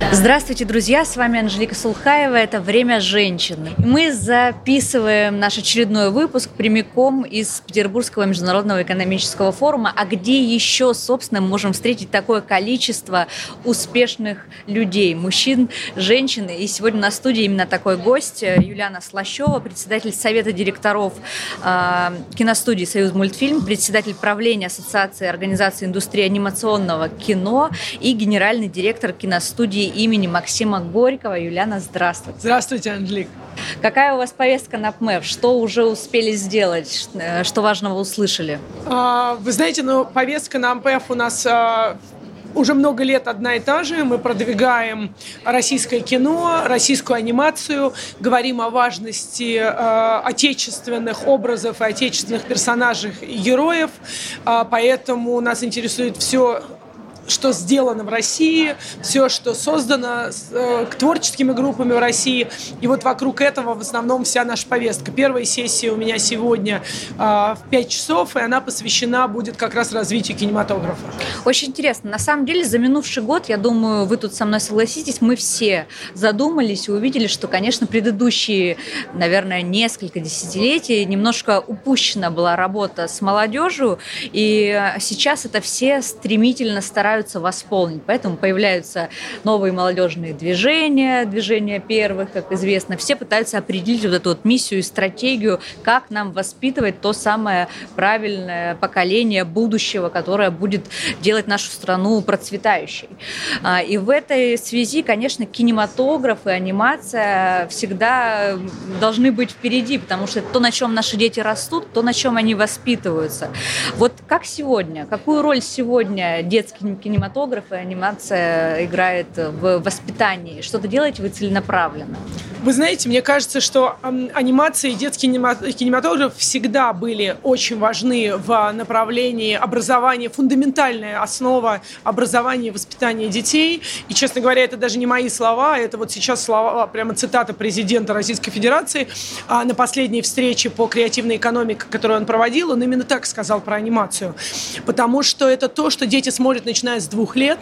Здравствуйте, друзья! С вами Анжелика Сулхаева. Это «Время женщины». Мы записываем наш очередной выпуск прямиком из Петербургского международного экономического форума. А где еще, собственно, мы можем встретить такое количество успешных людей, мужчин, женщин? И сегодня на студии именно такой гость Юлиана Слащева, председатель Совета директоров э, киностудии «Союз мультфильм», председатель правления Ассоциации организации индустрии анимационного кино и генеральный директор киностудии имени Максима Горького. Юлиана, здравствуйте. Здравствуйте, Анжелик. Какая у вас повестка на ПМЭФ? Что уже успели сделать? Э, что важного услышали? А, вы знаете, ну, повестка на МПФ у нас а, уже много лет одна и та же. Мы продвигаем российское кино, российскую анимацию, говорим о важности э, отечественных образов и отечественных персонажей и героев. Э, поэтому нас интересует все что сделано в России, все, что создано э, творческими группами в России. И вот вокруг этого в основном вся наша повестка. Первая сессия у меня сегодня э, в 5 часов, и она посвящена будет как раз развитию кинематографа. Очень интересно. На самом деле, за минувший год, я думаю, вы тут со мной согласитесь, мы все задумались и увидели, что, конечно, предыдущие, наверное, несколько десятилетий немножко упущена была работа с молодежью, и сейчас это все стремительно стараются стараются восполнить. Поэтому появляются новые молодежные движения, движения первых, как известно. Все пытаются определить вот эту вот миссию и стратегию, как нам воспитывать то самое правильное поколение будущего, которое будет делать нашу страну процветающей. А, и в этой связи, конечно, кинематограф и анимация всегда должны быть впереди, потому что то, на чем наши дети растут, то, на чем они воспитываются. Вот как сегодня, какую роль сегодня детский кинематограф и анимация играет в воспитании? Что-то делаете вы целенаправленно? Вы знаете, мне кажется, что анимация и детский кинематограф всегда были очень важны в направлении образования, фундаментальная основа образования и воспитания детей. И, честно говоря, это даже не мои слова, это вот сейчас слова, прямо цитата президента Российской Федерации а на последней встрече по креативной экономике, которую он проводил, он именно так сказал про анимацию. Потому что это то, что дети смотрят, начиная с двух лет,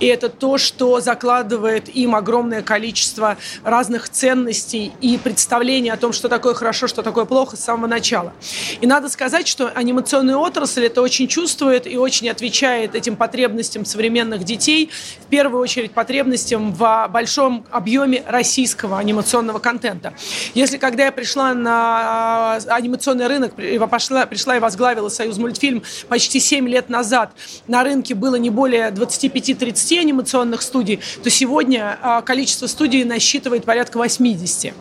и это то, что закладывает им огромное количество разных ценностей ценностей и представления о том, что такое хорошо, что такое плохо с самого начала. И надо сказать, что анимационная отрасль это очень чувствует и очень отвечает этим потребностям современных детей, в первую очередь потребностям в большом объеме российского анимационного контента. Если когда я пришла на а, анимационный рынок, пошла, пришла и возглавила Союз мультфильм почти 7 лет назад, на рынке было не более 25-30 анимационных студий, то сегодня а, количество студий насчитывает порядка 80 80.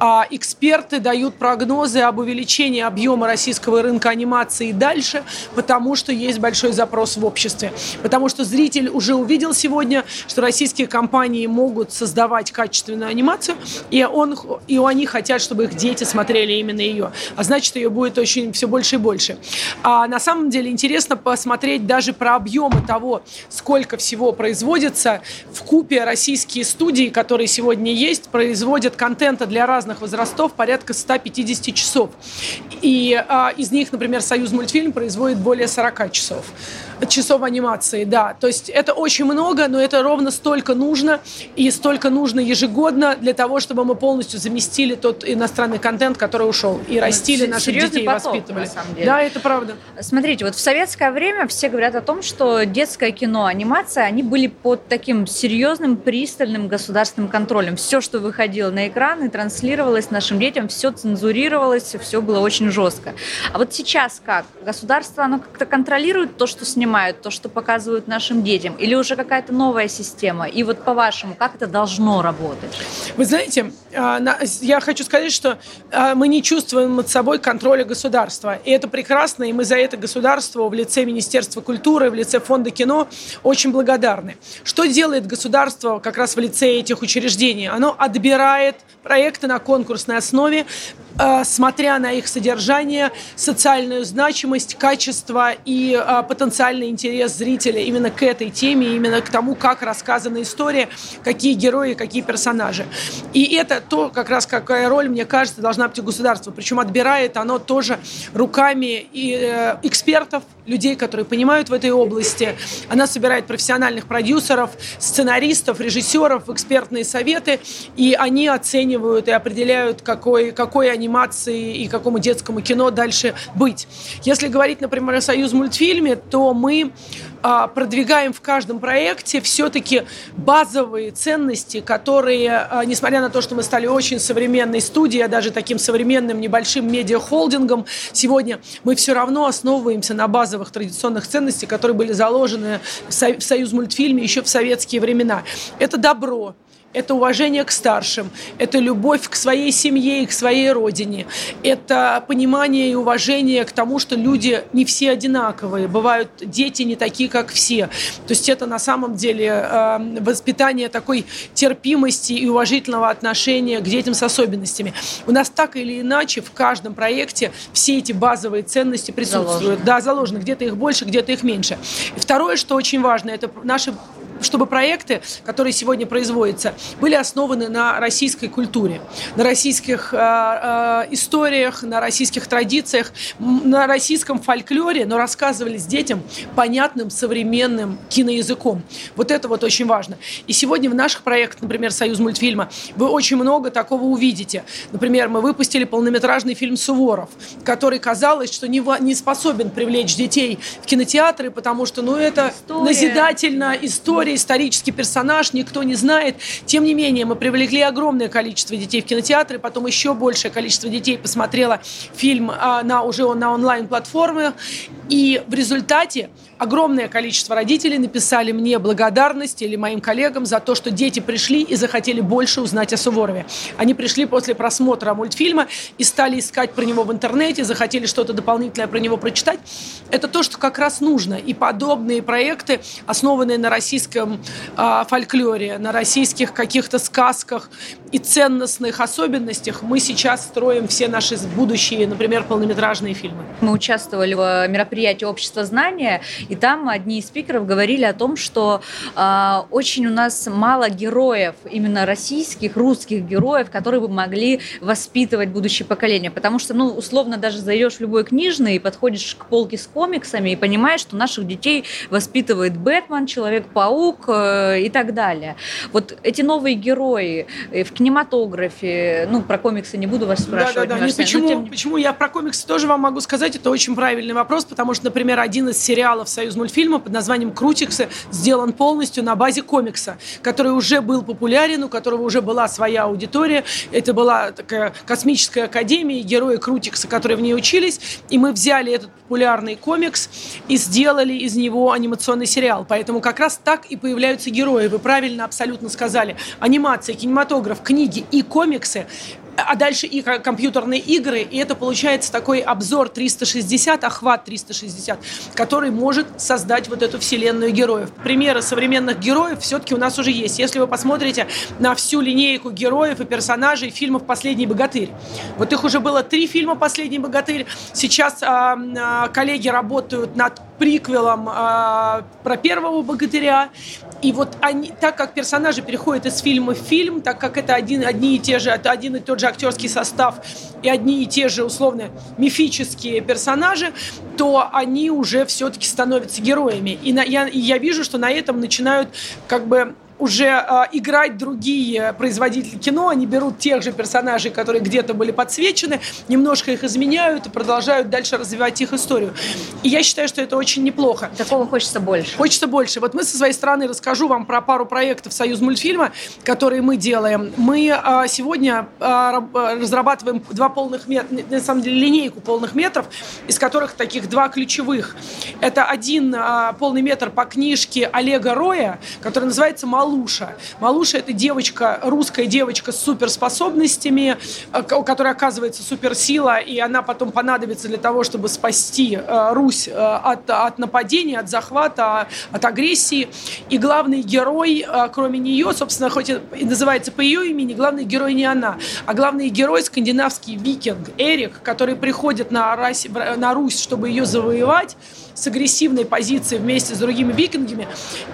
А эксперты дают прогнозы об увеличении объема российского рынка анимации дальше, потому что есть большой запрос в обществе. Потому что зритель уже увидел сегодня, что российские компании могут создавать качественную анимацию, и, он, и они хотят, чтобы их дети смотрели именно ее. А значит, ее будет очень все больше и больше. А на самом деле интересно посмотреть даже про объемы того, сколько всего производится в купе российские студии, которые сегодня есть, производят выходит контента для разных возрастов порядка 150 часов. И а, из них, например, «Союз мультфильм» производит более 40 часов часов анимации, да. То есть это очень много, но это ровно столько нужно, и столько нужно ежегодно для того, чтобы мы полностью заместили тот иностранный контент, который ушел, и растили ну, наших детей, поток, воспитывали. На самом деле. Да, это правда. Смотрите, вот в советское время все говорят о том, что детское кино, анимация, они были под таким серьезным, пристальным государственным контролем. Все, что выходило на экран и транслировалось нашим детям, все цензурировалось, все было очень жестко. А вот сейчас как? Государство, оно как-то контролирует то, что снимается воспринимают то, что показывают нашим детям? Или уже какая-то новая система? И вот по-вашему, как это должно работать? Вы знаете, а, я хочу сказать, что а, мы не чувствуем над собой контроля государства. И это прекрасно, и мы за это государство в лице Министерства культуры, в лице Фонда кино очень благодарны. Что делает государство как раз в лице этих учреждений? Оно отбирает проекты на конкурсной основе, смотря на их содержание, социальную значимость, качество и потенциальный потенциальный интерес зрителя именно к этой теме, именно к тому, как рассказана история, какие герои, какие персонажи. И это то, как раз какая роль, мне кажется, должна быть у государства. Причем отбирает оно тоже руками и, э, экспертов, людей, которые понимают в этой области. Она собирает профессиональных продюсеров, сценаристов, режиссеров, экспертные советы, и они оценивают и определяют, какой, какой анимации и какому детскому кино дальше быть. Если говорить, например, о «Союз мультфильме», то мы продвигаем в каждом проекте все-таки базовые ценности, которые, а, несмотря на то, что мы стали очень современной студией, а даже таким современным небольшим медиахолдингом, сегодня мы все равно основываемся на базовых традиционных ценностях, которые были заложены в Союз мультфильме еще в советские времена. Это добро, это уважение к старшим, это любовь к своей семье и к своей родине, это понимание и уважение к тому, что люди не все одинаковые, бывают дети не такие, как все. То есть это на самом деле э, воспитание такой терпимости и уважительного отношения к детям с особенностями. У нас так или иначе в каждом проекте все эти базовые ценности присутствуют. Заложено. Да, заложены. Где-то их больше, где-то их меньше. И второе, что очень важно, это наши чтобы проекты, которые сегодня производятся, были основаны на российской культуре, на российских э, э, историях, на российских традициях, на российском фольклоре, но рассказывались детям понятным современным киноязыком. Вот это вот очень важно. И сегодня в наших проектах, например, «Союз мультфильма», вы очень много такого увидите. Например, мы выпустили полнометражный фильм «Суворов», который казалось, что не, не способен привлечь детей в кинотеатры, потому что, ну, это история. назидательно история, история, исторический персонаж, никто не знает. Тем не менее, мы привлекли огромное количество детей в кинотеатры, потом еще большее количество детей посмотрело фильм а, на, уже на онлайн-платформах. И в результате огромное количество родителей написали мне благодарность или моим коллегам за то, что дети пришли и захотели больше узнать о Суворове. Они пришли после просмотра мультфильма и стали искать про него в интернете, захотели что-то дополнительное про него прочитать. Это то, что как раз нужно. И подобные проекты, основанные на российском э, фольклоре, на российских каких-то сказках и ценностных особенностях, мы сейчас строим все наши будущие, например, полнометражные фильмы. Мы участвовали в мероприятии «Общество знания», и там одни из спикеров говорили о том, что э, очень у нас мало героев, именно российских, русских героев, которые бы могли воспитывать будущее поколение. Потому что, ну, условно, даже зайдешь в любой книжный и подходишь к полке с комиксами и понимаешь, что наших детей воспитывает Бэтмен, Человек-паук э, и так далее. Вот эти новые герои э, в кинематографе, ну, про комиксы не буду вас спрашивать. Да, да, да. Почему, тем... почему я про комиксы тоже вам могу сказать, это очень правильный вопрос, потому что, например, один из сериалов Союз мультфильма под названием «Крутиксы» сделан полностью на базе комикса, который уже был популярен, у которого уже была своя аудитория. Это была такая космическая академия, герои Крутикса, которые в ней учились. И мы взяли этот популярный комикс и сделали из него анимационный сериал. Поэтому как раз так и появляются герои. Вы правильно абсолютно сказали. Анимация, кинематограф, книги и комиксы а дальше и компьютерные игры, и это получается такой обзор 360, охват 360, который может создать вот эту вселенную героев. Примеры современных героев все-таки у нас уже есть. Если вы посмотрите на всю линейку героев и персонажей фильмов «Последний богатырь», вот их уже было три фильма «Последний богатырь», сейчас а, а, коллеги работают над приквелом а, про первого богатыря, и вот они, так как персонажи переходят из фильма в фильм, так как это один, одни и те же, это один и тот же актерский состав и одни и те же, условно, мифические персонажи, то они уже все-таки становятся героями. И на, я, я вижу, что на этом начинают как бы уже э, играть другие производители кино, они берут тех же персонажей, которые где-то были подсвечены, немножко их изменяют и продолжают дальше развивать их историю. И я считаю, что это очень неплохо. Такого хочется больше. Хочется больше. Вот мы со своей стороны расскажу вам про пару проектов Союз мультфильма, которые мы делаем. Мы э, сегодня э, разрабатываем два полных метра, на самом деле линейку полных метров, из которых таких два ключевых. Это один э, полный метр по книжке Олега Роя, который называется «Мало Малуша. Малуша – это девочка, русская девочка с суперспособностями, э, у которой оказывается суперсила, и она потом понадобится для того, чтобы спасти э, Русь от, от нападения, от захвата, от агрессии. И главный герой, кроме нее, собственно, хоть и называется по ее имени, главный герой не она, а главный герой скандинавский викинг Эрик, который приходит на, на Русь, чтобы ее завоевать, с агрессивной позиции вместе с другими викингами,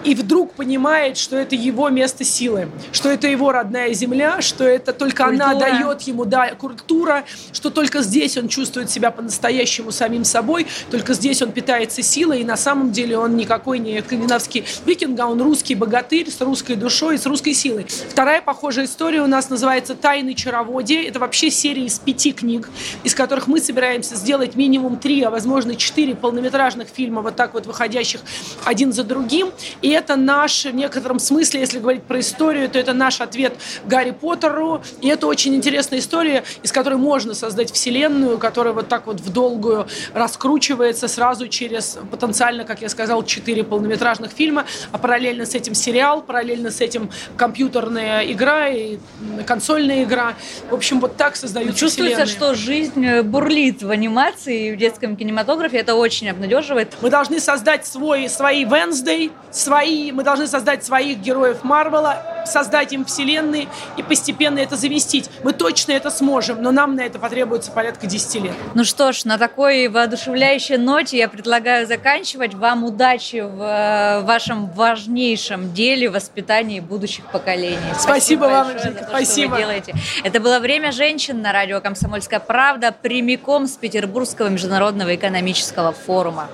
и вдруг понимает, что это его место силы, что это его родная земля, что это только культура. она дает ему да, культура, что только здесь он чувствует себя по-настоящему самим собой, только здесь он питается силой, и на самом деле он никакой не скандинавский викинг, а он русский богатырь с русской душой, с русской силой. Вторая похожая история у нас называется «Тайны чароводия». Это вообще серия из пяти книг, из которых мы собираемся сделать минимум три, а возможно четыре полнометражных фильма, вот так вот выходящих один за другим. И это наш, в некотором смысле, если говорить про историю, то это наш ответ Гарри Поттеру. И это очень интересная история, из которой можно создать вселенную, которая вот так вот в долгую раскручивается сразу через потенциально, как я сказал, четыре полнометражных фильма, а параллельно с этим сериал, параллельно с этим компьютерная игра и консольная игра. В общем, вот так создаются Чувствуется, вселенные. что жизнь бурлит в анимации и в детском кинематографе. Это очень обнадеживает делает. Мы должны создать свой, свои Wednesday, свои, мы должны создать своих героев Марвела, создать им вселенные и постепенно это завестить. Мы точно это сможем, но нам на это потребуется порядка 10 лет. Ну что ж, на такой воодушевляющей ноте я предлагаю заканчивать. Вам удачи в э, вашем важнейшем деле воспитании будущих поколений. Спасибо, Спасибо вам, большое за то, Спасибо. что вы делаете. Это было «Время женщин» на радио «Комсомольская правда» прямиком с Петербургского международного экономического форума.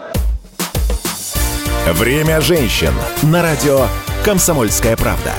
Время женщин на радио «Комсомольская правда».